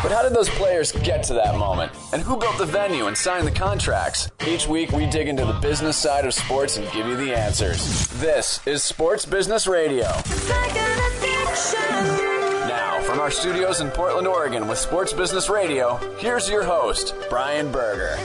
But how did those players get to that moment? And who built the venue and signed the contracts? Each week we dig into the business side of sports and give you the answers. This is Sports Business Radio. Now, from our studios in Portland, Oregon with Sports Business Radio, here's your host, Brian Berger.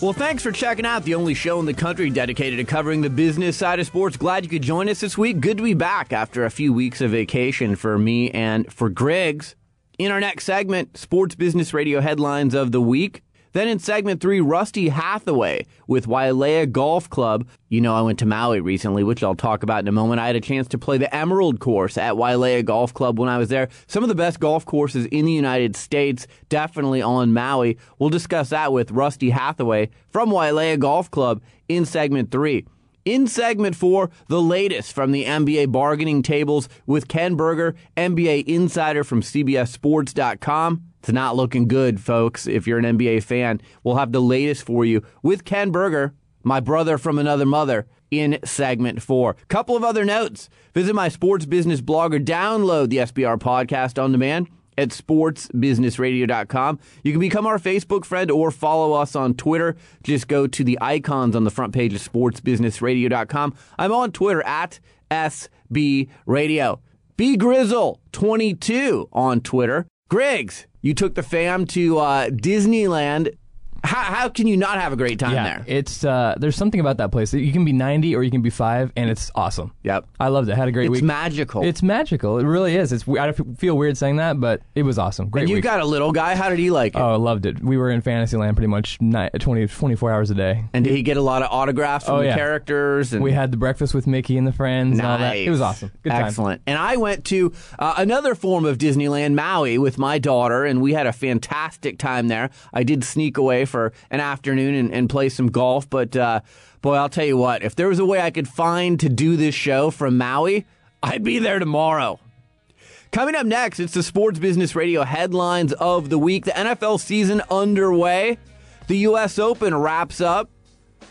Well, thanks for checking out the only show in the country dedicated to covering the business side of sports. Glad you could join us this week. Good to be back after a few weeks of vacation for me and for Griggs. In our next segment, Sports Business Radio headlines of the week. Then in segment three, Rusty Hathaway with Wailea Golf Club. You know, I went to Maui recently, which I'll talk about in a moment. I had a chance to play the Emerald course at Wailea Golf Club when I was there. Some of the best golf courses in the United States, definitely on Maui. We'll discuss that with Rusty Hathaway from Wailea Golf Club in segment three. In segment four, the latest from the NBA bargaining tables with Ken Berger, NBA insider from CBSSports.com. It's not looking good, folks. If you're an NBA fan, we'll have the latest for you with Ken Berger, my brother from another mother, in segment four. Couple of other notes. Visit my sports business blog or download the SBR podcast on demand at sportsbusinessradio.com. You can become our Facebook friend or follow us on Twitter. Just go to the icons on the front page of sportsbusinessradio.com. I'm on Twitter at SB Radio. B Grizzle 22 on Twitter. Griggs, you took the fam to uh, Disneyland. How, how can you not have a great time yeah, there? it's uh, there's something about that place. You can be 90 or you can be five, and it's awesome. Yep. I loved it. Had a great It's week. magical. It's magical. It really is. It's. I feel weird saying that, but it was awesome. Great and you week. got a little guy. How did he like it? Oh, I loved it. We were in Fantasyland pretty much ni- 20, 24 hours a day. and did he get a lot of autographs from Oh, the yeah. characters? And We had the breakfast with Mickey and the friends and all that. It was awesome. Good time. Excellent. And I went to uh, another form of Disneyland, Maui, with my daughter, and we had a fantastic time there. I did sneak away for an afternoon and, and play some golf, but uh, boy, I'll tell you what, if there was a way I could find to do this show from Maui, I'd be there tomorrow. Coming up next, it's the Sports Business Radio headlines of the week. The NFL season underway. The U.S. Open wraps up.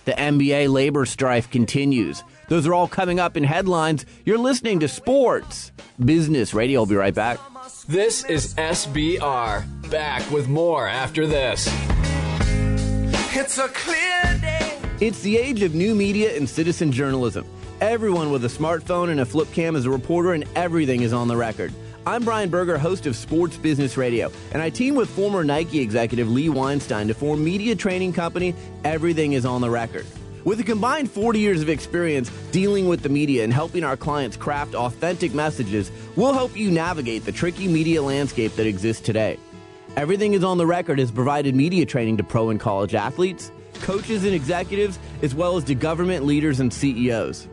The NBA labor strife continues. Those are all coming up in headlines. You're listening to Sports Business Radio. I'll be right back. This is SBR. Back with more after this. It's a clear day. It's the age of new media and citizen journalism. Everyone with a smartphone and a flip cam is a reporter, and everything is on the record. I'm Brian Berger, host of Sports Business Radio, and I team with former Nike executive Lee Weinstein to form media training company Everything is on the Record. With a combined 40 years of experience dealing with the media and helping our clients craft authentic messages, we'll help you navigate the tricky media landscape that exists today. Everything is on the record has provided media training to pro and college athletes, coaches and executives, as well as to government leaders and CEOs.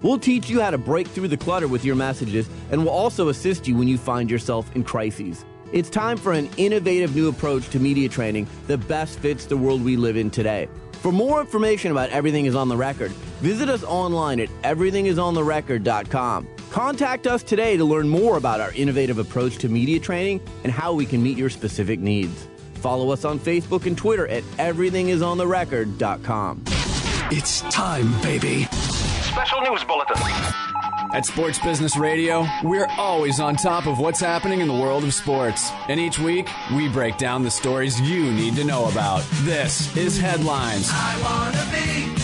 We'll teach you how to break through the clutter with your messages, and we'll also assist you when you find yourself in crises. It's time for an innovative new approach to media training that best fits the world we live in today. For more information about Everything is on the Record, visit us online at everythingisontherecord.com. Contact us today to learn more about our innovative approach to media training and how we can meet your specific needs. Follow us on Facebook and Twitter at everythingisontherecord.com. It's time, baby. Special news bulletin. At Sports Business Radio, we're always on top of what's happening in the world of sports. And each week, we break down the stories you need to know about. This is Headlines I wanna be headlines.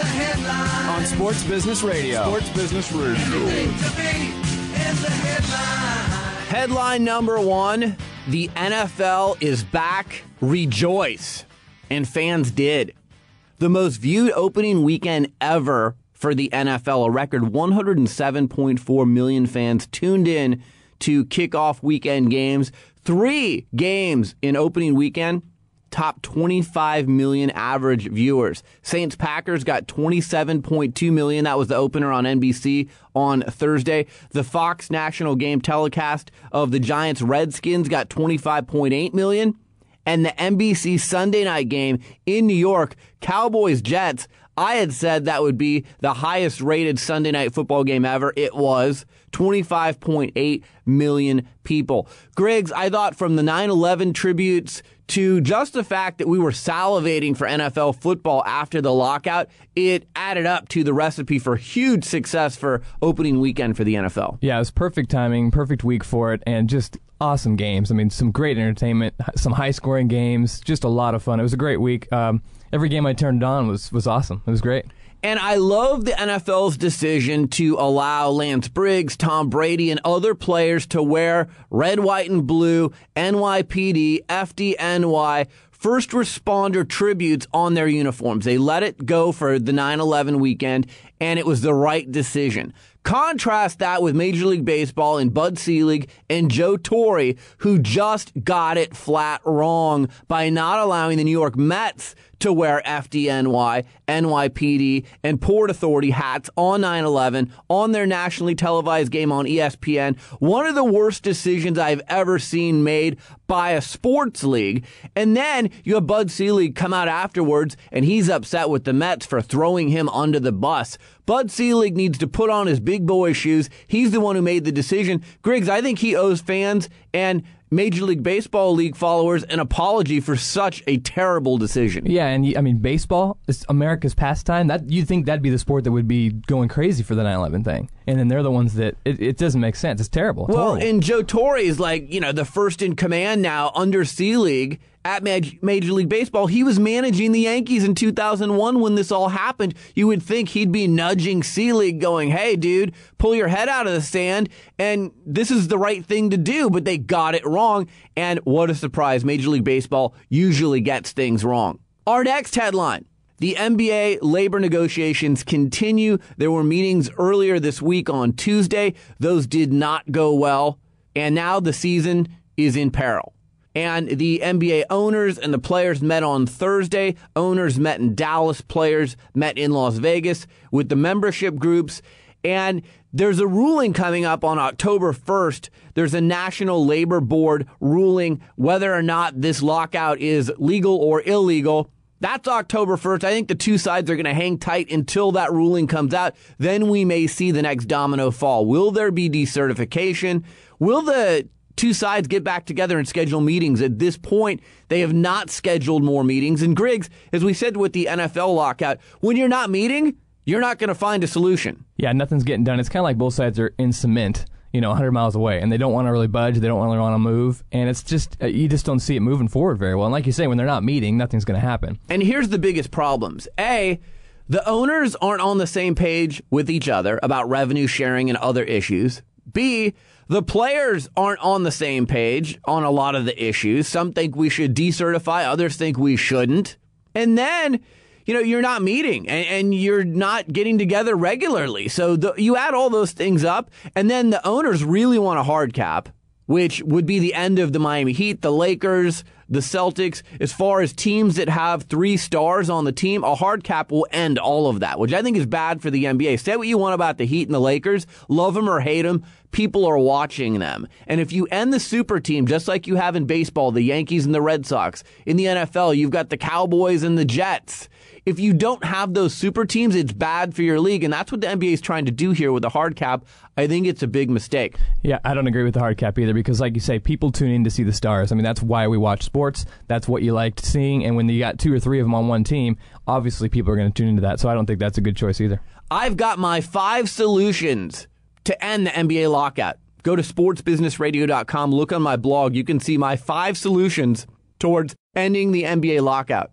On Sports Business Radio. Sports Business Radio. Everything to be in the headlines. Headline number one The NFL is back. Rejoice. And fans did. The most viewed opening weekend ever for the NFL. A record 107.4 million fans tuned in to kickoff weekend games. Three games in opening weekend. Top 25 million average viewers. Saints Packers got 27.2 million. That was the opener on NBC on Thursday. The Fox national game telecast of the Giants Redskins got 25.8 million. And the NBC Sunday night game in New York, Cowboys Jets, I had said that would be the highest rated Sunday night football game ever. It was 25.8 million people. Griggs, I thought from the 9 11 tributes to just the fact that we were salivating for NFL football after the lockout, it added up to the recipe for huge success for opening weekend for the NFL. Yeah, it was perfect timing, perfect week for it, and just awesome games. I mean, some great entertainment, some high scoring games, just a lot of fun. It was a great week. Um, every game I turned on was was awesome. It was great. And I love the NFL's decision to allow Lance Briggs, Tom Brady, and other players to wear red, white, and blue NYPD, FDNY, first responder tributes on their uniforms. They let it go for the 9 11 weekend, and it was the right decision. Contrast that with Major League Baseball and Bud Selig and Joe Torre, who just got it flat wrong by not allowing the New York Mets to wear FDNY, NYPD, and Port Authority hats on 9 11 on their nationally televised game on ESPN. One of the worst decisions I've ever seen made by a sports league. And then you have Bud Selig come out afterwards and he's upset with the Mets for throwing him under the bus. Bud Selig needs to put on his big boy shoes. He's the one who made the decision. Griggs, I think he owes fans and Major League Baseball league followers an apology for such a terrible decision. Yeah, and I mean, baseball is America's pastime. That you'd think that'd be the sport that would be going crazy for the 9/11 thing, and then they're the ones that it, it doesn't make sense. It's terrible. It's Well, horrible. and Joe Torre is like, you know, the first in command now under Selig at Major League Baseball. He was managing the Yankees in 2001 when this all happened. You would think he'd be nudging Selig, going, hey, dude, pull your head out of the sand, and this is the right thing to do, but they got it wrong. And what a surprise. Major League Baseball usually gets things wrong. Our next headline. The NBA labor negotiations continue. There were meetings earlier this week on Tuesday. Those did not go well. And now the season is in peril. And the NBA owners and the players met on Thursday. Owners met in Dallas, players met in Las Vegas with the membership groups. And there's a ruling coming up on October 1st. There's a National Labor Board ruling whether or not this lockout is legal or illegal. That's October 1st. I think the two sides are going to hang tight until that ruling comes out. Then we may see the next domino fall. Will there be decertification? Will the two sides get back together and schedule meetings? At this point, they have not scheduled more meetings. And Griggs, as we said with the NFL lockout, when you're not meeting, you're not going to find a solution. yeah, nothing's getting done. It's kind of like both sides are in cement, you know, 100 miles away, and they don't want to really budge. They don't really want to move, and it's just uh, you just don't see it moving forward very well. And like you say, when they're not meeting, nothing's going to happen. And here's the biggest problems. A, the owners aren't on the same page with each other about revenue sharing and other issues. B, the players aren't on the same page on a lot of the issues. Some think we should decertify, others think we shouldn't. And then, you know, you're not meeting and, and you're not getting together regularly. So the, you add all those things up, and then the owners really want a hard cap which would be the end of the Miami Heat, the Lakers, the Celtics. As far as teams that have three stars on the team, a hard cap will end all of that, which I think is bad for the NBA. Say what you want about the Heat and the Lakers, love them or hate them, people are watching them. And if you end the super team, just like you have in baseball, the Yankees and the Red Sox, in the NFL, you've got the Cowboys and the Jets. If you don't have those super teams, it's bad for your league. And that's what the NBA is trying to do here with the hard cap. I think it's a big mistake. Yeah, I don't agree with the hard cap either because, like you say, people tune in to see the stars. I mean, that's why we watch sports. That's what you liked seeing. And when you got two or three of them on one team, obviously people are going to tune into that. So I don't think that's a good choice either. I've got my five solutions to end the NBA lockout. Go to sportsbusinessradio.com, look on my blog. You can see my five solutions towards ending the NBA lockout.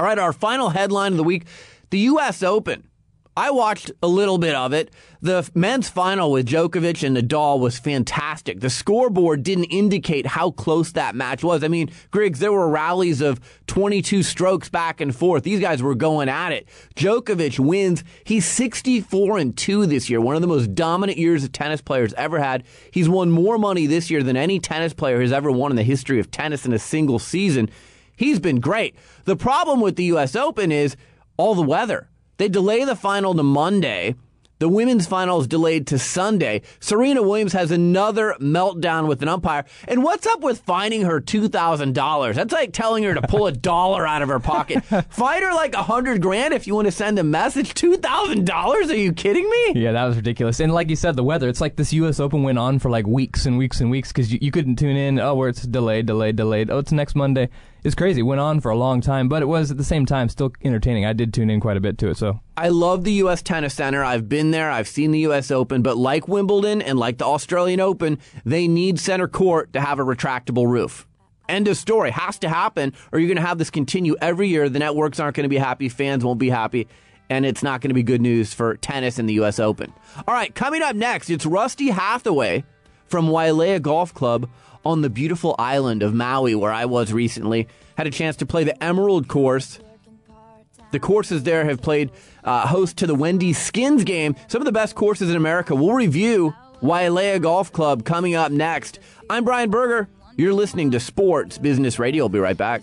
All right, our final headline of the week the U.S. Open. I watched a little bit of it. The men's final with Djokovic and Nadal was fantastic. The scoreboard didn't indicate how close that match was. I mean, Griggs, there were rallies of 22 strokes back and forth. These guys were going at it. Djokovic wins. He's 64 and 2 this year, one of the most dominant years a tennis player's ever had. He's won more money this year than any tennis player has ever won in the history of tennis in a single season. He's been great. The problem with the U.S. Open is all the weather. They delay the final to Monday. The women's final is delayed to Sunday. Serena Williams has another meltdown with an umpire. And what's up with fining her $2,000? That's like telling her to pull a dollar out of her pocket. Fine her like a hundred grand if you want to send a message. $2,000? Are you kidding me? Yeah, that was ridiculous. And like you said, the weather, it's like this U.S. Open went on for like weeks and weeks and weeks because you, you couldn't tune in. Oh, where it's delayed, delayed, delayed. Oh, it's next Monday. It's crazy. Went on for a long time, but it was at the same time still entertaining. I did tune in quite a bit to it, so. I love the U.S. Tennis Center. I've been there. I've seen the U.S. Open, but like Wimbledon and like the Australian Open, they need center court to have a retractable roof. End of story. Has to happen, or you're going to have this continue every year. The networks aren't going to be happy. Fans won't be happy. And it's not going to be good news for tennis in the U.S. Open. All right, coming up next, it's Rusty Hathaway from Wailea Golf Club on the beautiful island of Maui, where I was recently. Had a chance to play the Emerald course. The courses there have played uh, host to the Wendy Skins game, some of the best courses in America. We'll review Wailea Golf Club coming up next. I'm Brian Berger. You're listening to Sports Business Radio. I'll be right back.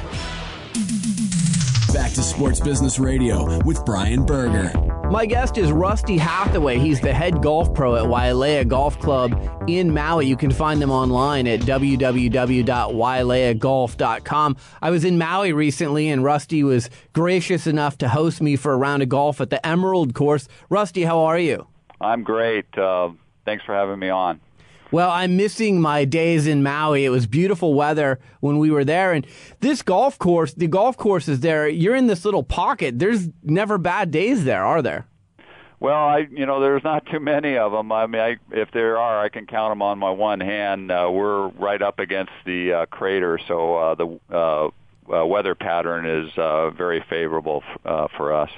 Back to Sports Business Radio with Brian Berger. My guest is Rusty Hathaway. He's the head golf pro at Wailea Golf Club in Maui. You can find them online at www.waileagolf.com. I was in Maui recently, and Rusty was gracious enough to host me for a round of golf at the Emerald course. Rusty, how are you? I'm great. Uh, thanks for having me on. Well, I'm missing my days in Maui. It was beautiful weather when we were there. And this golf course, the golf course is there. You're in this little pocket. There's never bad days there, are there? Well, I you know there's not too many of them. I mean, I, if there are, I can count them on my one hand. Uh, we're right up against the uh, crater, so uh, the uh, uh, weather pattern is uh, very favorable f- uh, for us.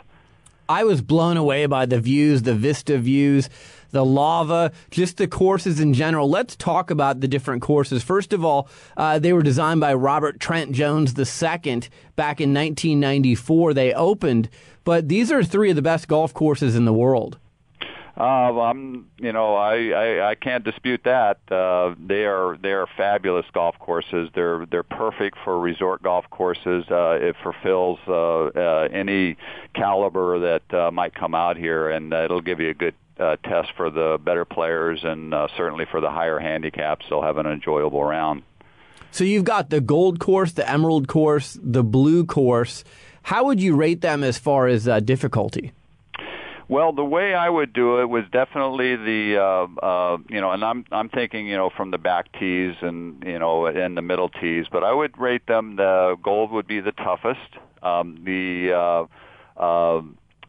I was blown away by the views, the vista views, the lava, just the courses in general. Let's talk about the different courses. First of all, uh, they were designed by Robert Trent Jones II back in 1994. They opened, but these are three of the best golf courses in the world. Uh, I'm, you know, I, I, I can't dispute that. Uh, they are they are fabulous golf courses. They're they're perfect for resort golf courses. Uh, it fulfills uh, uh, any caliber that uh, might come out here, and uh, it'll give you a good uh, test for the better players, and uh, certainly for the higher handicaps, they'll have an enjoyable round. So you've got the gold course, the emerald course, the blue course. How would you rate them as far as uh, difficulty? Well, the way I would do it was definitely the uh, uh, you know, and I'm I'm thinking you know from the back tees and you know and the middle tees, but I would rate them. The gold would be the toughest. Um, the uh, uh,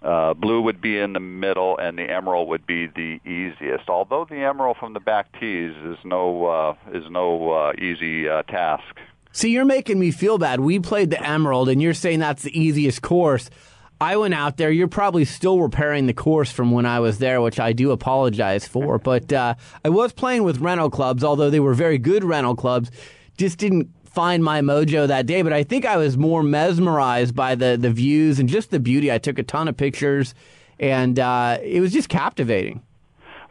uh, blue would be in the middle, and the emerald would be the easiest. Although the emerald from the back tees is no uh, is no uh, easy uh, task. See, you're making me feel bad. We played the emerald, and you're saying that's the easiest course. I went out there. You're probably still repairing the course from when I was there, which I do apologize for. But uh, I was playing with rental clubs, although they were very good rental clubs. Just didn't find my mojo that day. But I think I was more mesmerized by the the views and just the beauty. I took a ton of pictures, and uh, it was just captivating.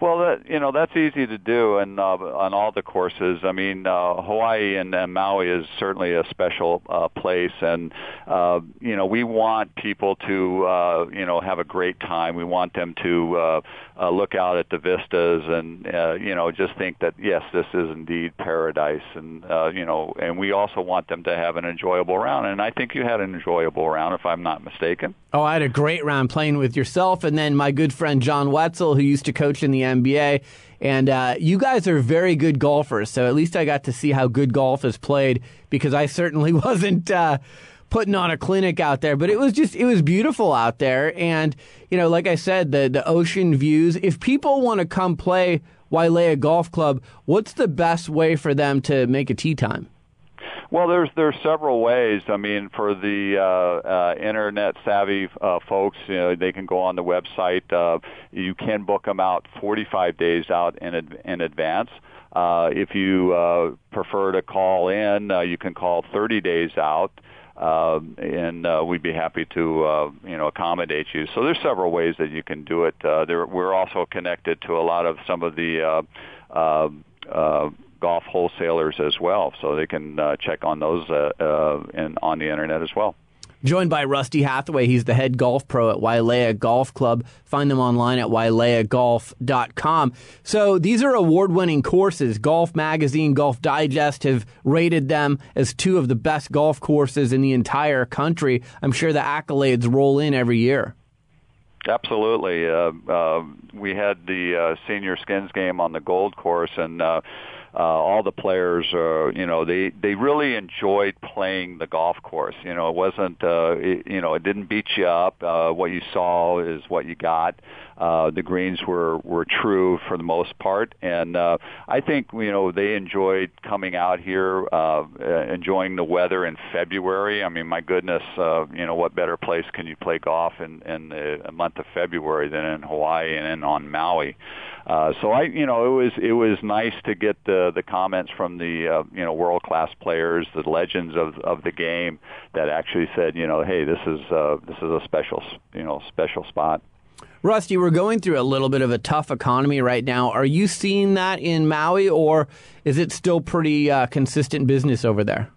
Well, that, you know that's easy to do, and uh, on all the courses. I mean, uh, Hawaii and, and Maui is certainly a special uh, place, and uh, you know we want people to uh, you know have a great time. We want them to uh, uh, look out at the vistas and uh, you know just think that yes, this is indeed paradise, and uh, you know, and we also want them to have an enjoyable round. And I think you had an enjoyable round, if I'm not mistaken. Oh, I had a great round playing with yourself and then my good friend John Wetzel, who used to coach in the NBA. And uh, you guys are very good golfers, so at least I got to see how good golf is played because I certainly wasn't uh, putting on a clinic out there. But it was just it was beautiful out there, and you know, like I said, the the ocean views. If people want to come play Wailea Golf Club, what's the best way for them to make a tee time? Well, there's there's several ways. I mean, for the uh, uh, internet savvy uh, folks, you know, they can go on the website. Uh, you can book them out 45 days out in ad- in advance. Uh, if you uh, prefer to call in, uh, you can call 30 days out. Uh, and uh, we'd be happy to, uh, you know, accommodate you. So there's several ways that you can do it. Uh, there, we're also connected to a lot of some of the uh, uh, uh, golf wholesalers as well, so they can uh, check on those uh, uh, in, on the internet as well. Joined by Rusty Hathaway. He's the head golf pro at Wailea Golf Club. Find them online at waileagolf.com. So these are award winning courses. Golf Magazine, Golf Digest have rated them as two of the best golf courses in the entire country. I'm sure the accolades roll in every year. Absolutely. Uh, uh, we had the uh, senior skins game on the Gold Course, and uh, uh, all the players, uh, you know, they they really enjoyed playing the golf course. You know, it wasn't, uh, it, you know, it didn't beat you up. Uh, what you saw is what you got. Uh, the greens were were true for the most part, and uh, I think you know they enjoyed coming out here, uh, enjoying the weather in February. I mean, my goodness, uh, you know, what better place can you play golf in in the month of February than in Hawaii and in on Maui? Uh, so I, you know, it was it was nice to get the comments from the uh, you know world class players, the legends of of the game that actually said, you know, hey, this is uh, this is a special you know special spot. Rusty, we're going through a little bit of a tough economy right now. Are you seeing that in Maui, or is it still pretty uh, consistent business over there?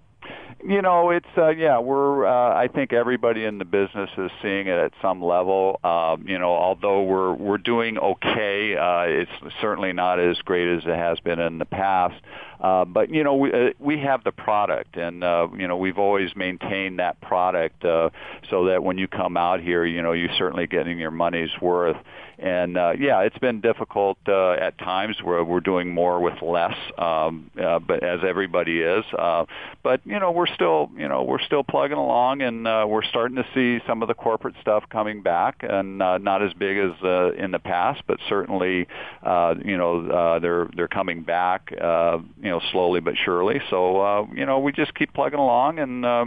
You know, it's uh, yeah. We're uh, I think everybody in the business is seeing it at some level. Um, you know, although we're we're doing okay, uh, it's certainly not as great as it has been in the past. Uh, but you know, we uh, we have the product, and uh, you know, we've always maintained that product uh, so that when you come out here, you know, you're certainly getting your money's worth. And uh, yeah, it's been difficult uh, at times where we're doing more with less, um, uh, but as everybody is. Uh, but you know, we're still you know we're still plugging along, and uh, we're starting to see some of the corporate stuff coming back, and uh, not as big as uh, in the past, but certainly uh, you know uh, they're they're coming back. Uh, you know, slowly but surely. So, uh, you know, we just keep plugging along and, uh,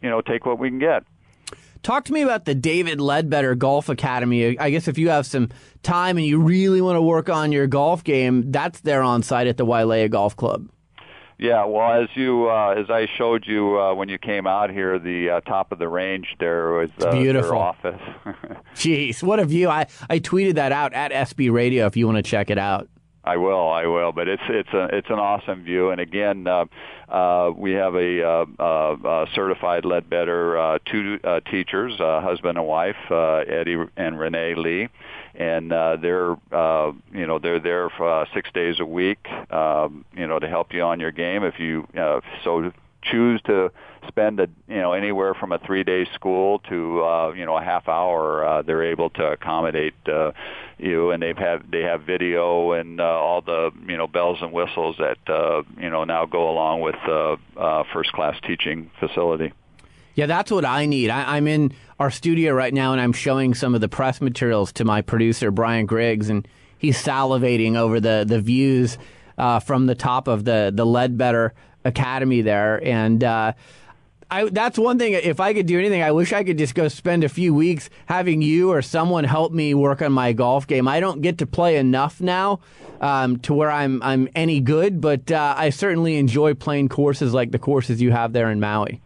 you know, take what we can get. Talk to me about the David Leadbetter Golf Academy. I guess if you have some time and you really want to work on your golf game, that's there on site at the Wailea Golf Club. Yeah, well, as you uh, as I showed you uh, when you came out here, the uh, top of the range there was uh, beautiful office. Jeez, what a view! I I tweeted that out at SB Radio if you want to check it out. I will, I will. But it's it's a it's an awesome view, and again, uh, uh, we have a, uh, uh, certified Leadbetter uh, two uh, teachers, uh, husband and wife, uh, Eddie and Renee Lee, and uh, they're uh, you know they're there for uh, six days a week, um, you know, to help you on your game if you uh, so choose to spend a you know anywhere from a three day school to uh you know a half hour uh, they're able to accommodate uh you and they've have they have video and uh, all the you know bells and whistles that uh you know now go along with uh, uh first class teaching facility yeah, that's what I need. I, I'm in our studio right now, and I'm showing some of the press materials to my producer Brian Griggs, and he's salivating over the the views uh, from the top of the the Leadbetter Academy there, and. Uh, I, that's one thing. If I could do anything, I wish I could just go spend a few weeks having you or someone help me work on my golf game. I don't get to play enough now um, to where I'm I'm any good, but uh, I certainly enjoy playing courses like the courses you have there in Maui.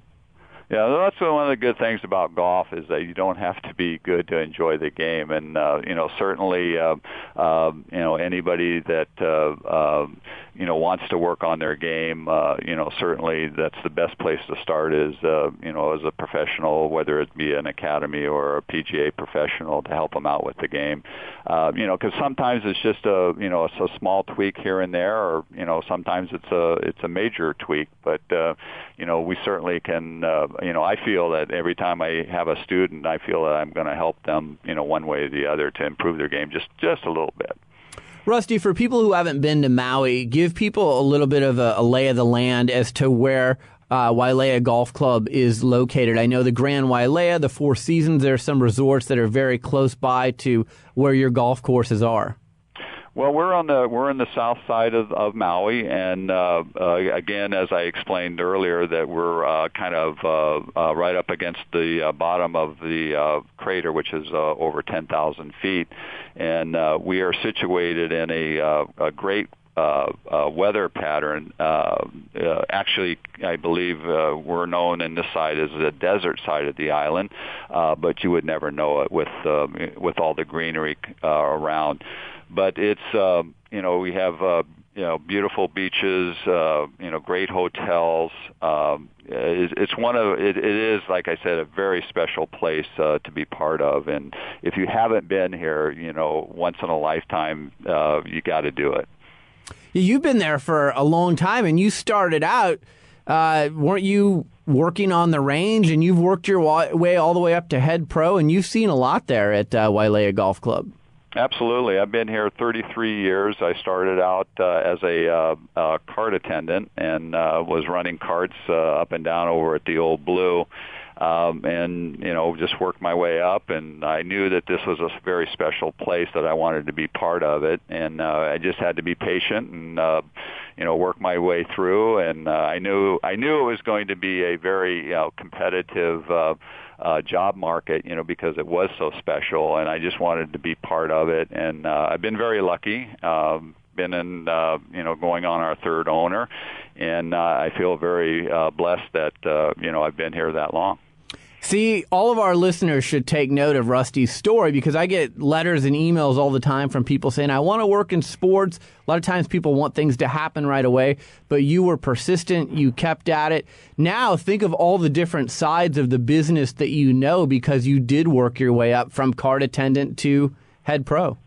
Yeah, that's one of the good things about golf is that you don't have to be good to enjoy the game, and uh, you know certainly uh, uh, you know anybody that uh, uh, you know wants to work on their game, uh, you know certainly that's the best place to start. Is uh, you know as a professional, whether it be an academy or a PGA professional, to help them out with the game. Uh, you know, because sometimes it's just a you know it's a small tweak here and there, or you know sometimes it's a it's a major tweak. But uh, you know we certainly can. Uh, you know I feel that every time I have a student, I feel that I'm going to help them. You know one way or the other to improve their game just just a little bit. Rusty, for people who haven't been to Maui, give people a little bit of a, a lay of the land as to where uh, Wailea Golf Club is located. I know the Grand Wailea, the Four Seasons. There are some resorts that are very close by to where your golf courses are. Well, we're on the we're in the south side of, of Maui, and uh, uh, again, as I explained earlier, that we're uh, kind of uh, uh, right up against the uh, bottom of the uh, crater, which is uh, over 10,000 feet, and uh, we are situated in a, uh, a great uh, uh, weather pattern. Uh, uh, actually, I believe uh, we're known in this side as the desert side of the island, uh, but you would never know it with uh, with all the greenery uh, around but it's uh, you know we have uh, you know beautiful beaches, uh, you know great hotels. Um, it's, it's one of it, it is like I said a very special place uh, to be part of, and if you haven't been here, you know once in a lifetime, uh, you got to do it. You've been there for a long time, and you started out. Uh, weren't you working on the range, and you've worked your way all the way up to head pro, and you've seen a lot there at uh, Wailea Golf Club. Absolutely. I've been here 33 years. I started out uh, as a uh, uh, cart attendant and uh, was running carts uh, up and down over at the Old Blue. Um, and you know, just worked my way up, and I knew that this was a very special place that I wanted to be part of it, and uh, I just had to be patient and uh, you know work my way through. And uh, I knew I knew it was going to be a very you know, competitive. Uh, uh, job market, you know, because it was so special, and I just wanted to be part of it. And uh, I've been very lucky. Um, been in, uh, you know, going on our third owner, and uh, I feel very uh, blessed that uh, you know I've been here that long. See, all of our listeners should take note of Rusty's story because I get letters and emails all the time from people saying, I want to work in sports. A lot of times people want things to happen right away, but you were persistent. You kept at it. Now think of all the different sides of the business that you know because you did work your way up from card attendant to head pro.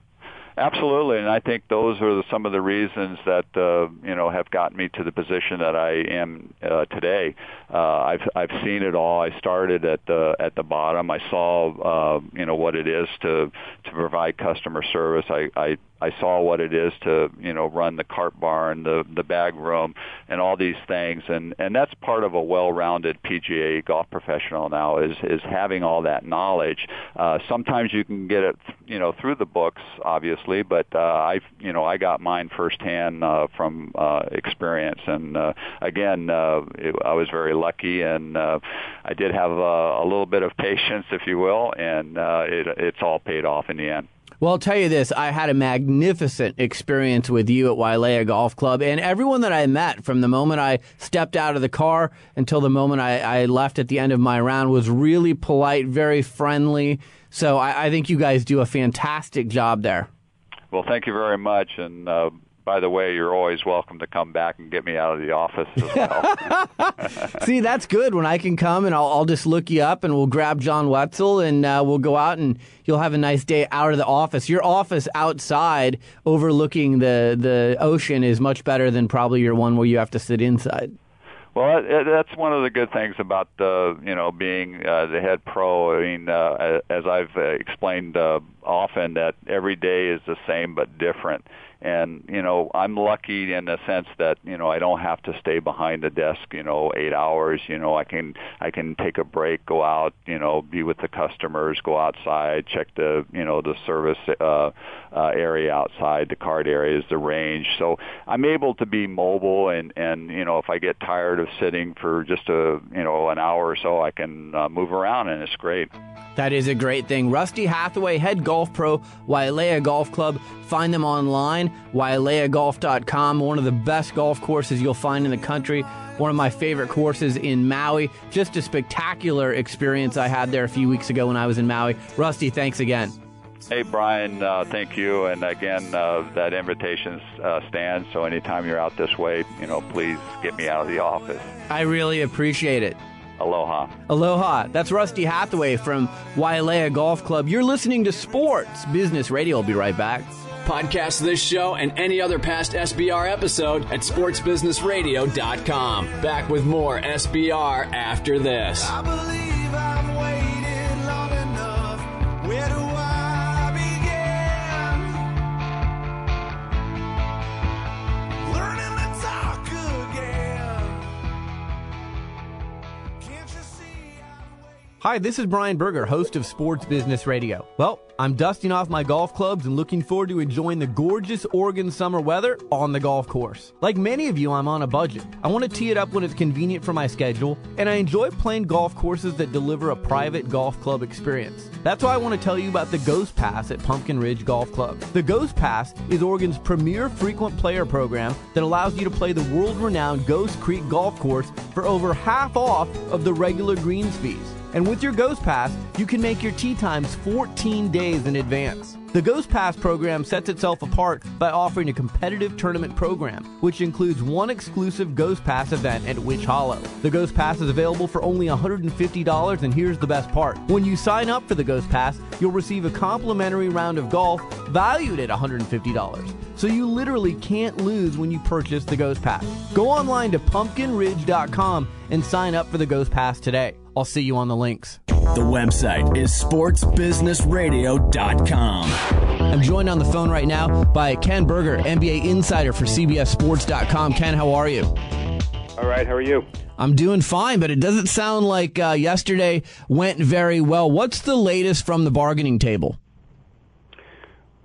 Absolutely, and I think those are the, some of the reasons that uh, you know have gotten me to the position that I am uh, today. Uh, I've I've seen it all. I started at the at the bottom. I saw uh, you know what it is to to provide customer service. I I I saw what it is to you know run the cart barn, the the bag room, and all these things, and and that's part of a well-rounded PGA golf professional now is is having all that knowledge. Uh, sometimes you can get it you know through the books, obviously, but uh, I you know I got mine firsthand uh, from uh, experience, and uh, again uh, it, I was very lucky, and uh, I did have a, a little bit of patience, if you will, and uh, it, it's all paid off in the end. Well, I'll tell you this. I had a magnificent experience with you at Wailea Golf Club, and everyone that I met from the moment I stepped out of the car until the moment I, I left at the end of my round was really polite, very friendly. So I, I, think you guys do a fantastic job there. Well, thank you very much, and uh, by the way, you're always welcome to come back and get me out of the office as well. See, that's good. When I can come and I'll, I'll, just look you up and we'll grab John Wetzel and uh, we'll go out and you'll have a nice day out of the office. Your office outside overlooking the, the ocean is much better than probably your one where you have to sit inside. Well, that's one of the good things about uh, you know being uh, the head pro. I mean, uh, as I've explained uh, often, that every day is the same but different and you know I'm lucky in the sense that you know I don't have to stay behind the desk you know eight hours you know I can I can take a break go out you know be with the customers go outside check the you know the service uh, uh, area outside the card areas the range so I'm able to be mobile and and you know if I get tired of sitting for just a you know an hour or so I can uh, move around and it's great. That is a great thing. Rusty Hathaway, head golf pro, Wailea Golf Club. Find them online, waileagolf.com. One of the best golf courses you'll find in the country. One of my favorite courses in Maui. Just a spectacular experience I had there a few weeks ago when I was in Maui. Rusty, thanks again. Hey, Brian, uh, thank you. And again, uh, that invitation uh, stands. So anytime you're out this way, you know, please get me out of the office. I really appreciate it. Aloha. Aloha. That's Rusty Hathaway from Wailea Golf Club. You're listening to Sports Business Radio. We'll be right back. Podcast this show and any other past SBR episode at sportsbusinessradio.com. Back with more SBR after this. I Hi, this is Brian Berger, host of Sports Business Radio. Well, I'm dusting off my golf clubs and looking forward to enjoying the gorgeous Oregon summer weather on the golf course. Like many of you, I'm on a budget. I want to tee it up when it's convenient for my schedule, and I enjoy playing golf courses that deliver a private golf club experience. That's why I want to tell you about the Ghost Pass at Pumpkin Ridge Golf Club. The Ghost Pass is Oregon's premier frequent player program that allows you to play the world renowned Ghost Creek Golf Course for over half off of the regular greens fees. And with your Ghost Pass, you can make your tee times 14 days in advance. The Ghost Pass program sets itself apart by offering a competitive tournament program, which includes one exclusive Ghost Pass event at Witch Hollow. The Ghost Pass is available for only $150, and here's the best part. When you sign up for the Ghost Pass, you'll receive a complimentary round of golf valued at $150. So you literally can't lose when you purchase the Ghost Pass. Go online to pumpkinridge.com and sign up for the Ghost Pass today. I'll see you on the links. The website is sportsbusinessradio.com. I'm joined on the phone right now by Ken Berger, NBA insider for CBSSports.com. Ken, how are you? All right, how are you? I'm doing fine, but it doesn't sound like uh, yesterday went very well. What's the latest from the bargaining table?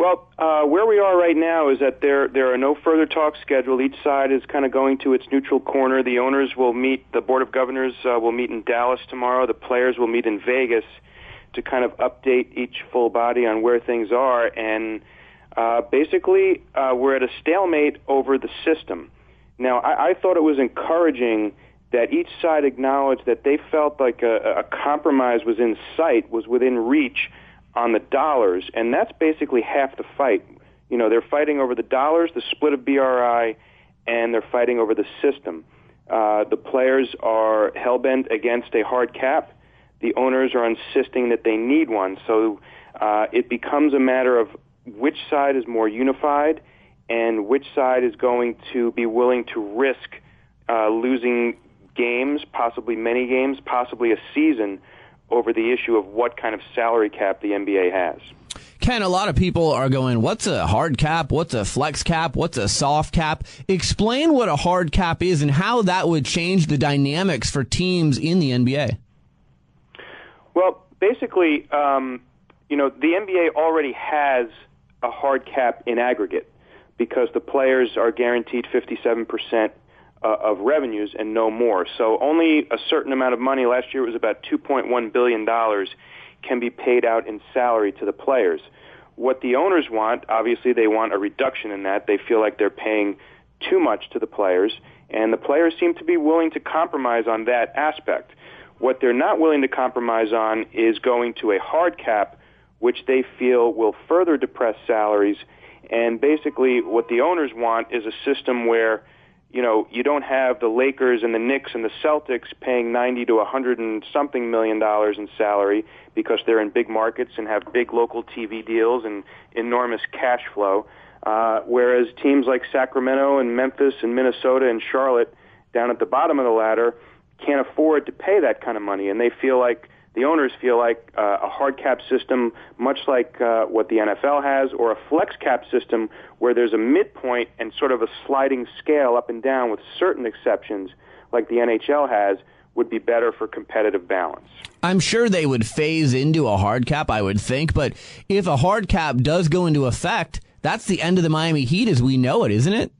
Well, uh, where we are right now is that there there are no further talks scheduled. Each side is kind of going to its neutral corner. The owners will meet. The board of governors uh, will meet in Dallas tomorrow. The players will meet in Vegas to kind of update each full body on where things are. And uh, basically, uh, we're at a stalemate over the system. Now, I, I thought it was encouraging that each side acknowledged that they felt like a, a compromise was in sight, was within reach on the dollars, and that's basically half the fight. You know, they're fighting over the dollars, the split of BRI, and they're fighting over the system. Uh, the players are hell bent against a hard cap. The owners are insisting that they need one. So uh, it becomes a matter of which side is more unified and which side is going to be willing to risk uh, losing games, possibly many games, possibly a season over the issue of what kind of salary cap the NBA has. Ken, a lot of people are going, what's a hard cap? What's a flex cap? What's a soft cap? Explain what a hard cap is and how that would change the dynamics for teams in the NBA. Well, basically, um, you know, the NBA already has a hard cap in aggregate because the players are guaranteed 57% uh, of revenues and no more. So only a certain amount of money, last year it was about $2.1 billion, can be paid out in salary to the players. What the owners want, obviously, they want a reduction in that. They feel like they're paying too much to the players, and the players seem to be willing to compromise on that aspect. What they're not willing to compromise on is going to a hard cap, which they feel will further depress salaries. And basically, what the owners want is a system where you know, you don't have the Lakers and the Knicks and the Celtics paying 90 to 100 and something million dollars in salary because they're in big markets and have big local TV deals and enormous cash flow. Uh, whereas teams like Sacramento and Memphis and Minnesota and Charlotte down at the bottom of the ladder can't afford to pay that kind of money and they feel like the owners feel like uh, a hard cap system, much like uh, what the NFL has, or a flex cap system where there's a midpoint and sort of a sliding scale up and down with certain exceptions, like the NHL has, would be better for competitive balance. I'm sure they would phase into a hard cap, I would think, but if a hard cap does go into effect, that's the end of the Miami Heat as we know it, isn't it?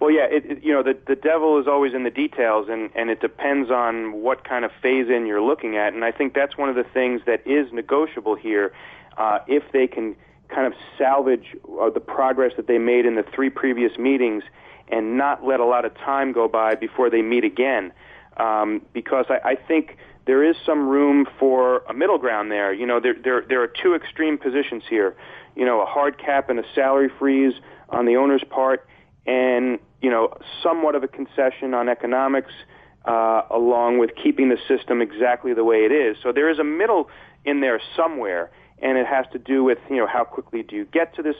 Well, yeah, it, it, you know the the devil is always in the details, and and it depends on what kind of phase in you're looking at, and I think that's one of the things that is negotiable here, uh, if they can kind of salvage uh, the progress that they made in the three previous meetings, and not let a lot of time go by before they meet again, um, because I, I think there is some room for a middle ground there. You know, there there there are two extreme positions here. You know, a hard cap and a salary freeze on the owner's part, and you know, somewhat of a concession on economics, uh, along with keeping the system exactly the way it is. So there is a middle in there somewhere, and it has to do with you know how quickly do you get to this,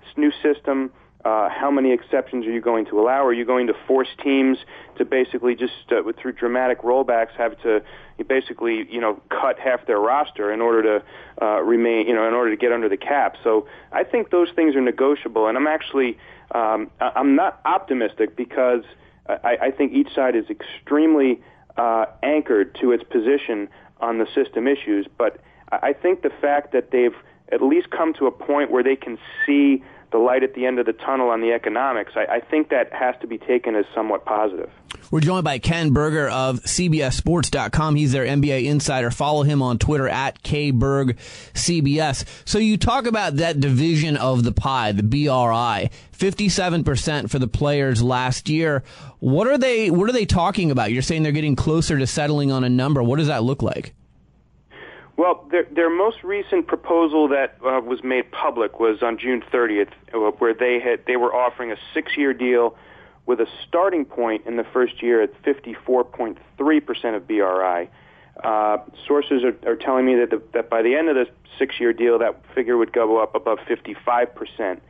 this new system. Uh, how many exceptions are you going to allow? Are you going to force teams to basically just uh, through dramatic rollbacks have to basically you know cut half their roster in order to uh, remain you know in order to get under the cap? So I think those things are negotiable, and I'm actually um, I'm not optimistic because I, I think each side is extremely uh, anchored to its position on the system issues, but I I think the fact that they've at least come to a point where they can see the light at the end of the tunnel on the economics, I, I think that has to be taken as somewhat positive. We're joined by Ken Berger of CBSSports.com. He's their NBA insider. Follow him on Twitter at KBergCBS. So you talk about that division of the pie, the BRI, 57% for the players last year. What are they, what are they talking about? You're saying they're getting closer to settling on a number. What does that look like? Well, their, their most recent proposal that uh, was made public was on June 30th, uh, where they had they were offering a six-year deal with a starting point in the first year at 54.3 percent of BRI. Uh, sources are, are telling me that, the, that by the end of the six-year deal, that figure would go up above 55 percent.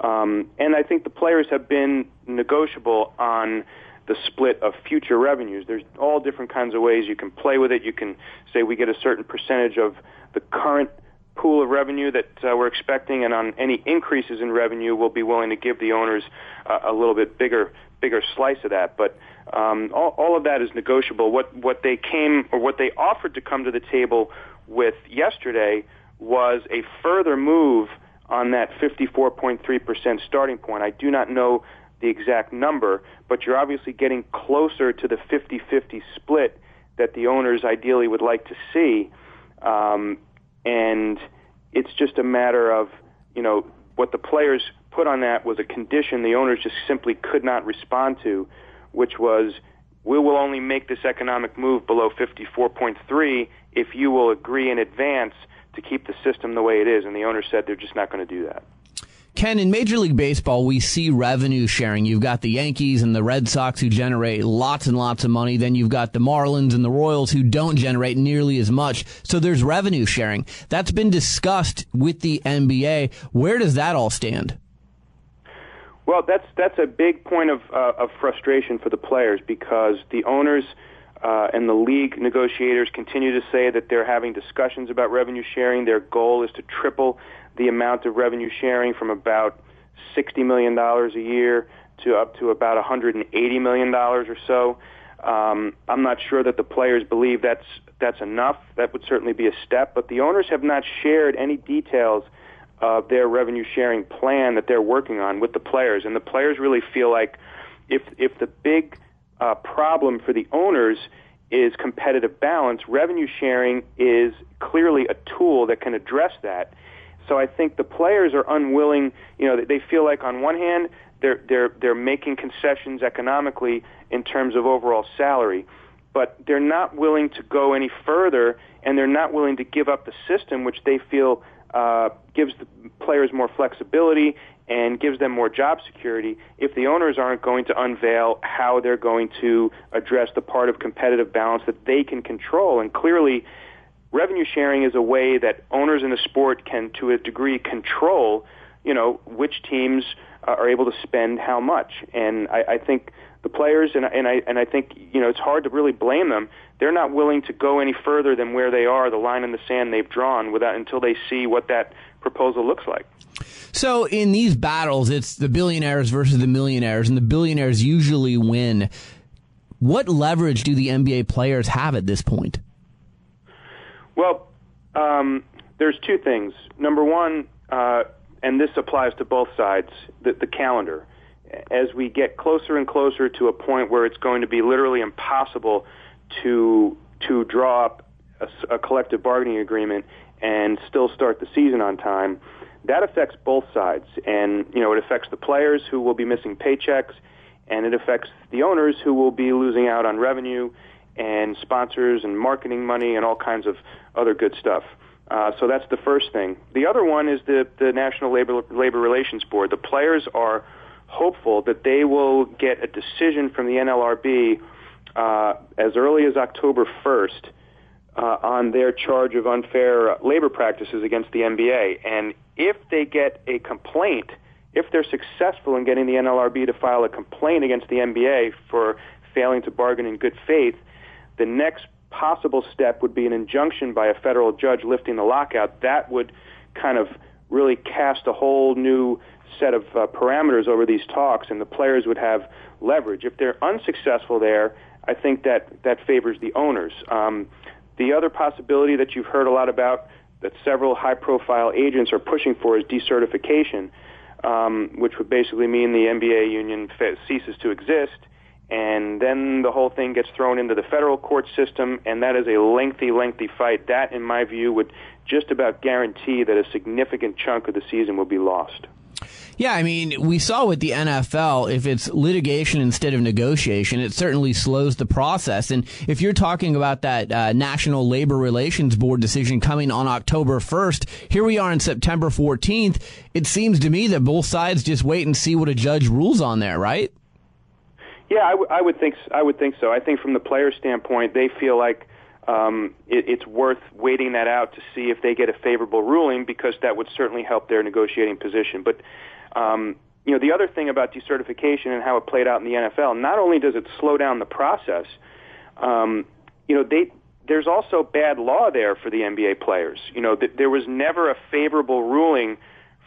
Um, and I think the players have been negotiable on the split of future revenues. There's all different kinds of ways you can play with it. You can say we get a certain percentage of the current pool of revenue that uh, we're expecting, and on any increases in revenue, we'll be willing to give the owners uh, a little bit bigger bigger slice of that. But um, all, all of that is negotiable. What what they came or what they offered to come to the table with yesterday was a further move on that 54.3% starting point. I do not know the exact number, but you're obviously getting closer to the 50-50 split that the owners ideally would like to see. Um, and it's just a matter of, you know, what the players put on that was a condition the owners just simply could not respond to, which was we will only make this economic move below 54.3 if you will agree in advance to keep the system the way it is. And the owners said they're just not going to do that. Ken, in Major League Baseball, we see revenue sharing. You've got the Yankees and the Red Sox who generate lots and lots of money. Then you've got the Marlins and the Royals who don't generate nearly as much. So there's revenue sharing. That's been discussed with the NBA. Where does that all stand? Well, that's that's a big point of uh, of frustration for the players because the owners uh, and the league negotiators continue to say that they're having discussions about revenue sharing. Their goal is to triple the amount of revenue sharing from about sixty million dollars a year to up to about 180 million dollars or so. Um, I'm not sure that the players believe that's that's enough. That would certainly be a step, but the owners have not shared any details of their revenue sharing plan that they're working on with the players, and the players really feel like if if the big uh, problem for the owners is competitive balance, revenue sharing is clearly a tool that can address that. So I think the players are unwilling. You know, they feel like on one hand they're they're they're making concessions economically in terms of overall salary, but they're not willing to go any further, and they're not willing to give up the system which they feel uh, gives the players more flexibility and gives them more job security if the owners aren't going to unveil how they're going to address the part of competitive balance that they can control. And clearly, revenue sharing is a way that owners in the sport can, to a degree, control, you know, which teams uh, are able to spend how much. And I, I think the players, and, and I and I think you know it's hard to really blame them. They're not willing to go any further than where they are, the line in the sand they've drawn, without until they see what that proposal looks like. So in these battles, it's the billionaires versus the millionaires, and the billionaires usually win. What leverage do the NBA players have at this point? Well, um, there's two things. Number one, uh, and this applies to both sides, the, the calendar. As we get closer and closer to a point where it's going to be literally impossible to to draw up a, a collective bargaining agreement and still start the season on time, that affects both sides. And you know, it affects the players who will be missing paychecks, and it affects the owners who will be losing out on revenue and sponsors and marketing money and all kinds of other good stuff. Uh, so that's the first thing. The other one is the, the National Labor, Labor Relations Board. The players are hopeful that they will get a decision from the NLRB uh, as early as October 1st uh, on their charge of unfair labor practices against the NBA. And if they get a complaint, if they're successful in getting the NLRB to file a complaint against the NBA for failing to bargain in good faith, the next possible step would be an injunction by a federal judge lifting the lockout. That would kind of really cast a whole new set of uh, parameters over these talks, and the players would have leverage. If they're unsuccessful there, I think that that favors the owners. Um, the other possibility that you've heard a lot about that several high-profile agents are pushing for is decertification, um, which would basically mean the NBA union ceases to exist and then the whole thing gets thrown into the federal court system, and that is a lengthy, lengthy fight. That, in my view, would just about guarantee that a significant chunk of the season will be lost. Yeah, I mean, we saw with the NFL, if it's litigation instead of negotiation, it certainly slows the process. And if you're talking about that uh, National Labor Relations Board decision coming on October 1st, here we are on September 14th. It seems to me that both sides just wait and see what a judge rules on there, right? Yeah, I, w- I would think I would think so. I think from the player standpoint, they feel like um, it, it's worth waiting that out to see if they get a favorable ruling because that would certainly help their negotiating position. But um, you know, the other thing about decertification and how it played out in the NFL, not only does it slow down the process, um, you know, they there's also bad law there for the NBA players. You know, th- there was never a favorable ruling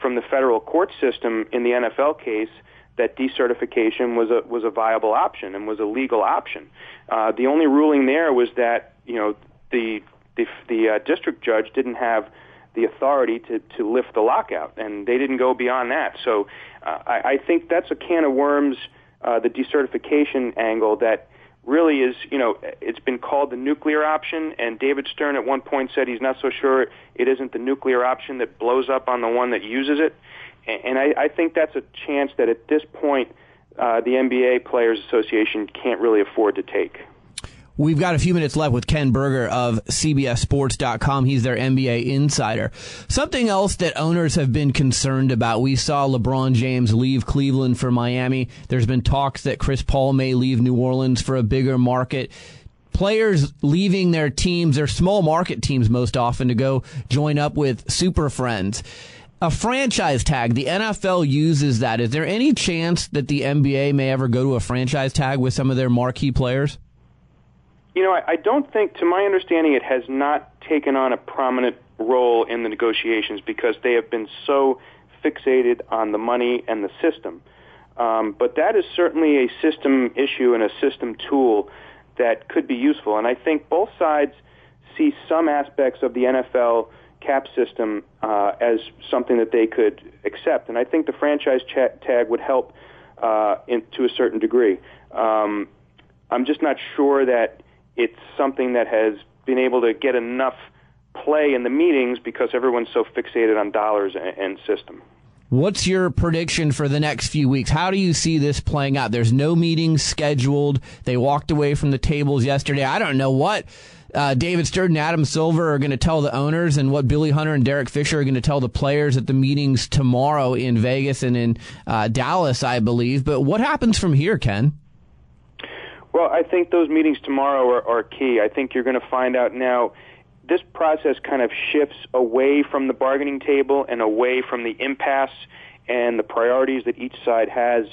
from the federal court system in the NFL case that decertification was a was a viable option and was a legal option. Uh, the only ruling there was that you know the the, the uh, district judge didn't have the authority to to lift the lockout, and they didn't go beyond that. So uh, I, I think that's a can of worms. Uh, the decertification angle that really is, you know, it's been called the nuclear option, and David Stern at one point said he's not so sure it isn't the nuclear option that blows up on the one that uses it. And I, I think that's a chance that at this point, uh, the NBA Players Association can't really afford to take. We've got a few minutes left with Ken Berger of CBSSports.com. He's their NBA insider. Something else that owners have been concerned about. We saw LeBron James leave Cleveland for Miami. There's been talks that Chris Paul may leave New Orleans for a bigger market. Players leaving their teams, their small market teams most often, to go join up with super friends a franchise tag. The NFL uses that. Is there any chance that the NBA may ever go to a franchise tag with some of their marquee players? You know, I, I don't think, to my understanding, it has not taken on a prominent role in the negotiations because they have been so fixated on the money and the system. Um, but that is certainly a system issue and a system tool that could be useful. And I think both sides see some aspects of the NFL cap system uh, as something that they could accept. And I think the franchise tag would help uh, in, to a certain degree. Um, I'm just not sure that it's something that has been able to get enough play in the meetings because everyone's so fixated on dollars and, and system. What's your prediction for the next few weeks? How do you see this playing out? There's no meetings scheduled. They walked away from the tables yesterday. I don't know what uh, David Stern and Adam Silver are going to tell the owners and what Billy Hunter and Derek Fisher are going to tell the players at the meetings tomorrow in Vegas and in uh, Dallas, I believe. But what happens from here, Ken? Well, I think those meetings tomorrow are, are key. I think you're going to find out now. This process kind of shifts away from the bargaining table and away from the impasse and the priorities that each side has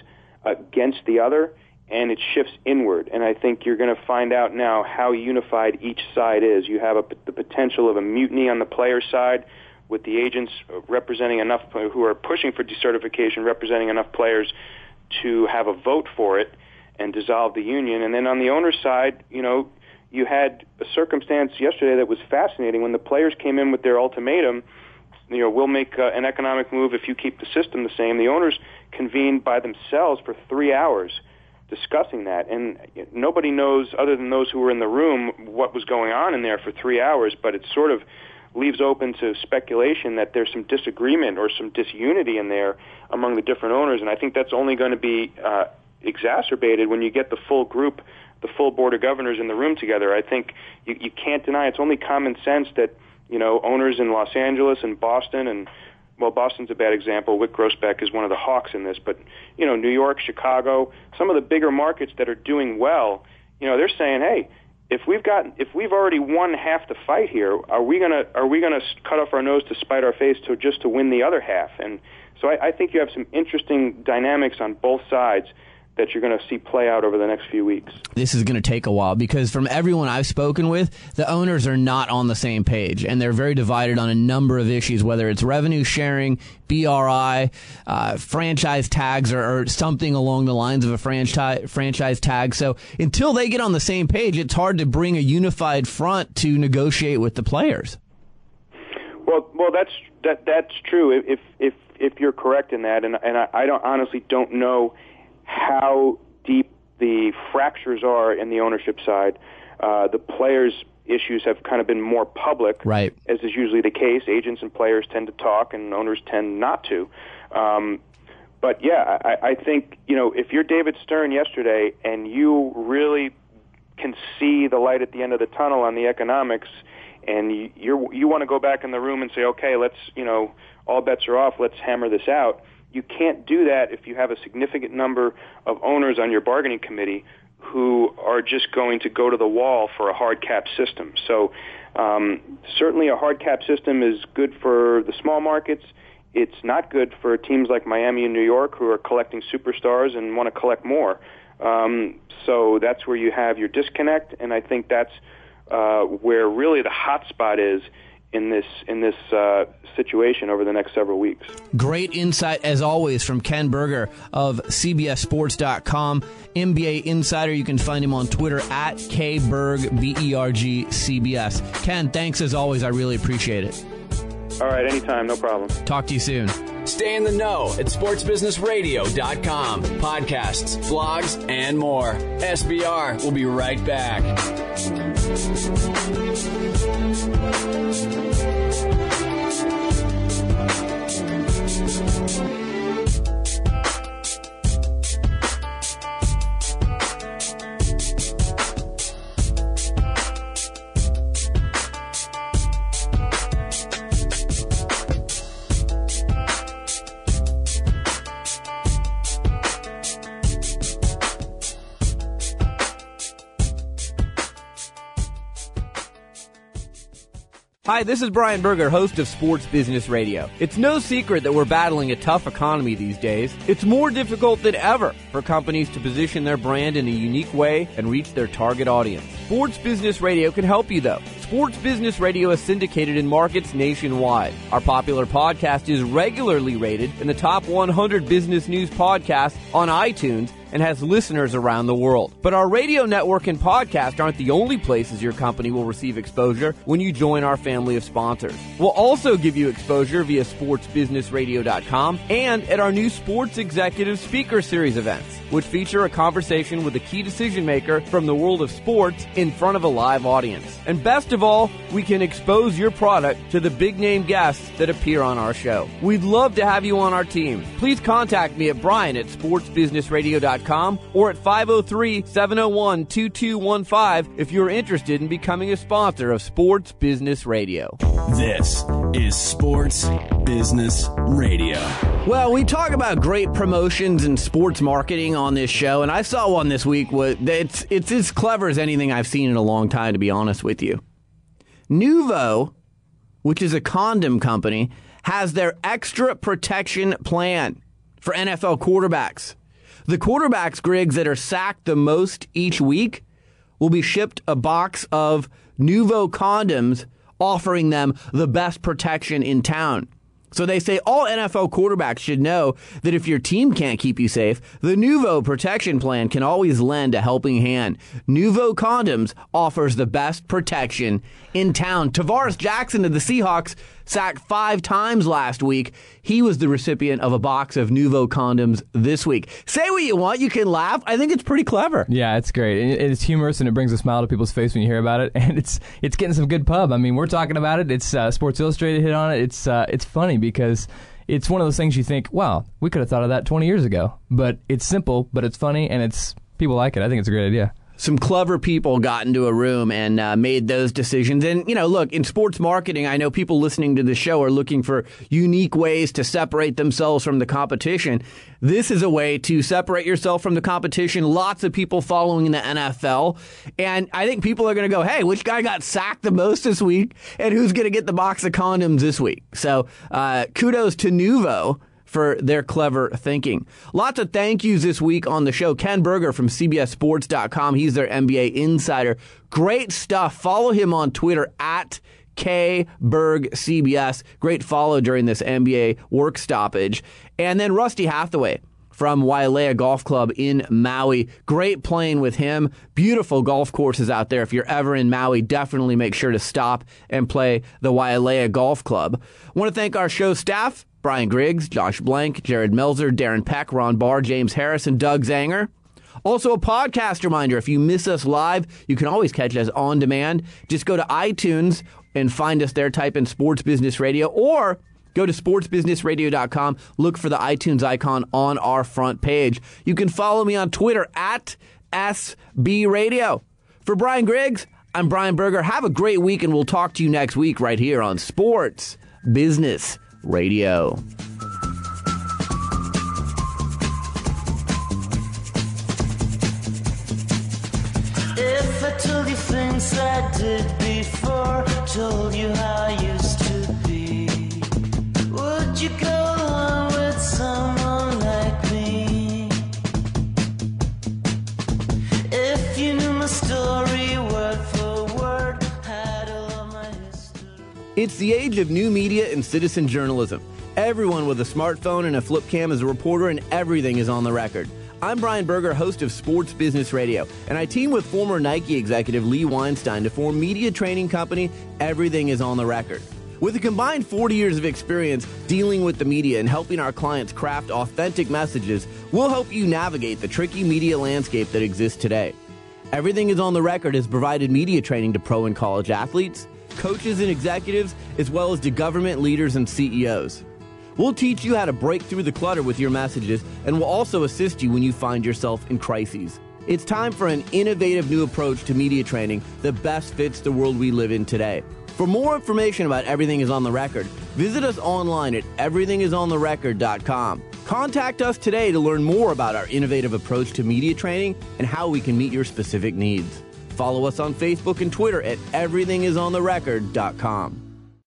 against the other and it shifts inward. And I think you're going to find out now how unified each side is. You have a, the potential of a mutiny on the player side, with the agents representing enough who are pushing for decertification, representing enough players to have a vote for it and dissolve the union. And then on the owner's side, you know, you had a circumstance yesterday that was fascinating when the players came in with their ultimatum. You know, we'll make uh, an economic move if you keep the system the same. The owners convened by themselves for three hours discussing that. And nobody knows, other than those who were in the room, what was going on in there for three hours. But it sort of leaves open to speculation that there's some disagreement or some disunity in there among the different owners. And I think that's only going to be uh, exacerbated when you get the full group the full board of governors in the room together. I think you, you can't deny it's only common sense that you know owners in Los Angeles and Boston and well, Boston's a bad example. Wyc Grousbeck is one of the hawks in this, but you know, New York, Chicago, some of the bigger markets that are doing well, you know, they're saying, hey, if we've got if we've already won half the fight here, are we gonna are we gonna cut off our nose to spite our face to just to win the other half? And so I, I think you have some interesting dynamics on both sides that you're going to see play out over the next few weeks. This is going to take a while because from everyone I've spoken with, the owners are not on the same page and they're very divided on a number of issues, whether it's revenue sharing, BRI, uh, franchise tags, or, or, something along the lines of a franchise franchise tag. So until they get on the same page, it's hard to bring a unified front to negotiate with the players. Well, well, that's that that's true. If if if you're correct in that, and and I, I don't honestly don't know how deep the fractures are in the ownership side. Uh, the players' issues have kind of been more public, right? As is usually the case. Agents and players tend to talk, and owners tend not to. Um, but yeah, I, I think you know if you're David Stern yesterday and you really can see the light at the end of the tunnel on the economics, and you you're, you want to go back in the room and say, okay, let's you know all bets are off, let's hammer this out you can't do that if you have a significant number of owners on your bargaining committee who are just going to go to the wall for a hard cap system. So um, certainly a hard cap system is good for the small markets. It's not good for teams like Miami and New York who are collecting superstars and want to collect more. Um, so that's where you have your disconnect, and I think that's uh, where really the hot spot is in this in this uh, situation over the next several weeks. Great insight as always from Ken Berger of CBSSports.com, NBA insider. You can find him on Twitter at kberg b e r g c b s. Ken, thanks as always. I really appreciate it. All right, anytime, no problem. Talk to you soon. Stay in the know at sportsbusinessradio.com. Podcasts, blogs, and more. SBR will be right back. Hi, this is Brian Berger, host of Sports Business Radio. It's no secret that we're battling a tough economy these days. It's more difficult than ever for companies to position their brand in a unique way and reach their target audience. Sports Business Radio can help you though. Sports Business Radio is syndicated in markets nationwide. Our popular podcast is regularly rated in the top 100 business news podcasts on iTunes and has listeners around the world. But our radio network and podcast aren't the only places your company will receive exposure when you join our family of sponsors. We'll also give you exposure via sportsbusinessradio.com and at our new Sports Executive Speaker Series events, which feature a conversation with a key decision maker from the world of sports in front of a live audience. And best of all, we can expose your product to the big name guests that appear on our show. We'd love to have you on our team. Please contact me at Brian at sportsbusinessradio.com or at 503 701 2215 if you're interested in becoming a sponsor of Sports Business Radio. This is Sports Business Radio. Well, we talk about great promotions and sports marketing on this show, and I saw one this week. It's, it's as clever as anything I've seen in a long time, to be honest with you. Nuvo, which is a condom company, has their extra protection plan for NFL quarterbacks. The quarterbacks, Griggs, that are sacked the most each week will be shipped a box of Nuvo condoms offering them the best protection in town. So they say all NFL quarterbacks should know that if your team can't keep you safe, the Nuvo protection plan can always lend a helping hand. Nuvo condoms offers the best protection in town. Tarvaris Jackson of the Seahawks sacked five times last week. He was the recipient of a box of Nuvo condoms this week. Say what you want, you can laugh. I think it's pretty clever. Yeah, it's great. It's humorous and it brings a smile to people's face when you hear about it. And it's it's getting some good pub. I mean, we're talking about it. It's uh, Sports Illustrated hit on it. It's uh, it's funny because it's one of those things you think, wow, we could have thought of that 20 years ago. But it's simple, but it's funny, and it's people like it. I think it's a great idea. Some clever people got into a room and uh, made those decisions. And, you know, look, in sports marketing, I know people listening to the show are looking for unique ways to separate themselves from the competition. This is a way to separate yourself from the competition. Lots of people following the NFL. And I think people are going to go, hey, which guy got sacked the most this week? And who's going to get the box of condoms this week? So uh, kudos to Nuvo for their clever thinking. Lots of thank yous this week on the show. Ken Berger from CBSSports.com. He's their NBA insider. Great stuff. Follow him on Twitter at KBergCBS. Great follow during this NBA work stoppage. And then Rusty Hathaway from Wailea Golf Club in Maui. Great playing with him. Beautiful golf courses out there. If you're ever in Maui, definitely make sure to stop and play the Wailea Golf Club. want to thank our show staff. Brian Griggs, Josh Blank, Jared Melzer, Darren Peck, Ron Barr, James Harris, and Doug Zanger. Also, a podcast reminder if you miss us live, you can always catch us on demand. Just go to iTunes and find us there, type in Sports Business Radio, or go to sportsbusinessradio.com, look for the iTunes icon on our front page. You can follow me on Twitter at SB Radio. For Brian Griggs, I'm Brian Berger. Have a great week, and we'll talk to you next week right here on Sports Business Radio. If I told you things I did before, told you how It's the age of new media and citizen journalism. Everyone with a smartphone and a flip cam is a reporter, and everything is on the record. I'm Brian Berger, host of Sports Business Radio, and I team with former Nike executive Lee Weinstein to form media training company Everything is on the Record. With a combined 40 years of experience dealing with the media and helping our clients craft authentic messages, we'll help you navigate the tricky media landscape that exists today. Everything is on the record has provided media training to pro and college athletes, coaches and executives, as well as to government leaders and CEOs. We'll teach you how to break through the clutter with your messages, and we'll also assist you when you find yourself in crises. It's time for an innovative new approach to media training that best fits the world we live in today. For more information about Everything is on the Record, visit us online at everythingisontherecord.com. Contact us today to learn more about our innovative approach to media training and how we can meet your specific needs. Follow us on Facebook and Twitter at everythingisontherecord.com.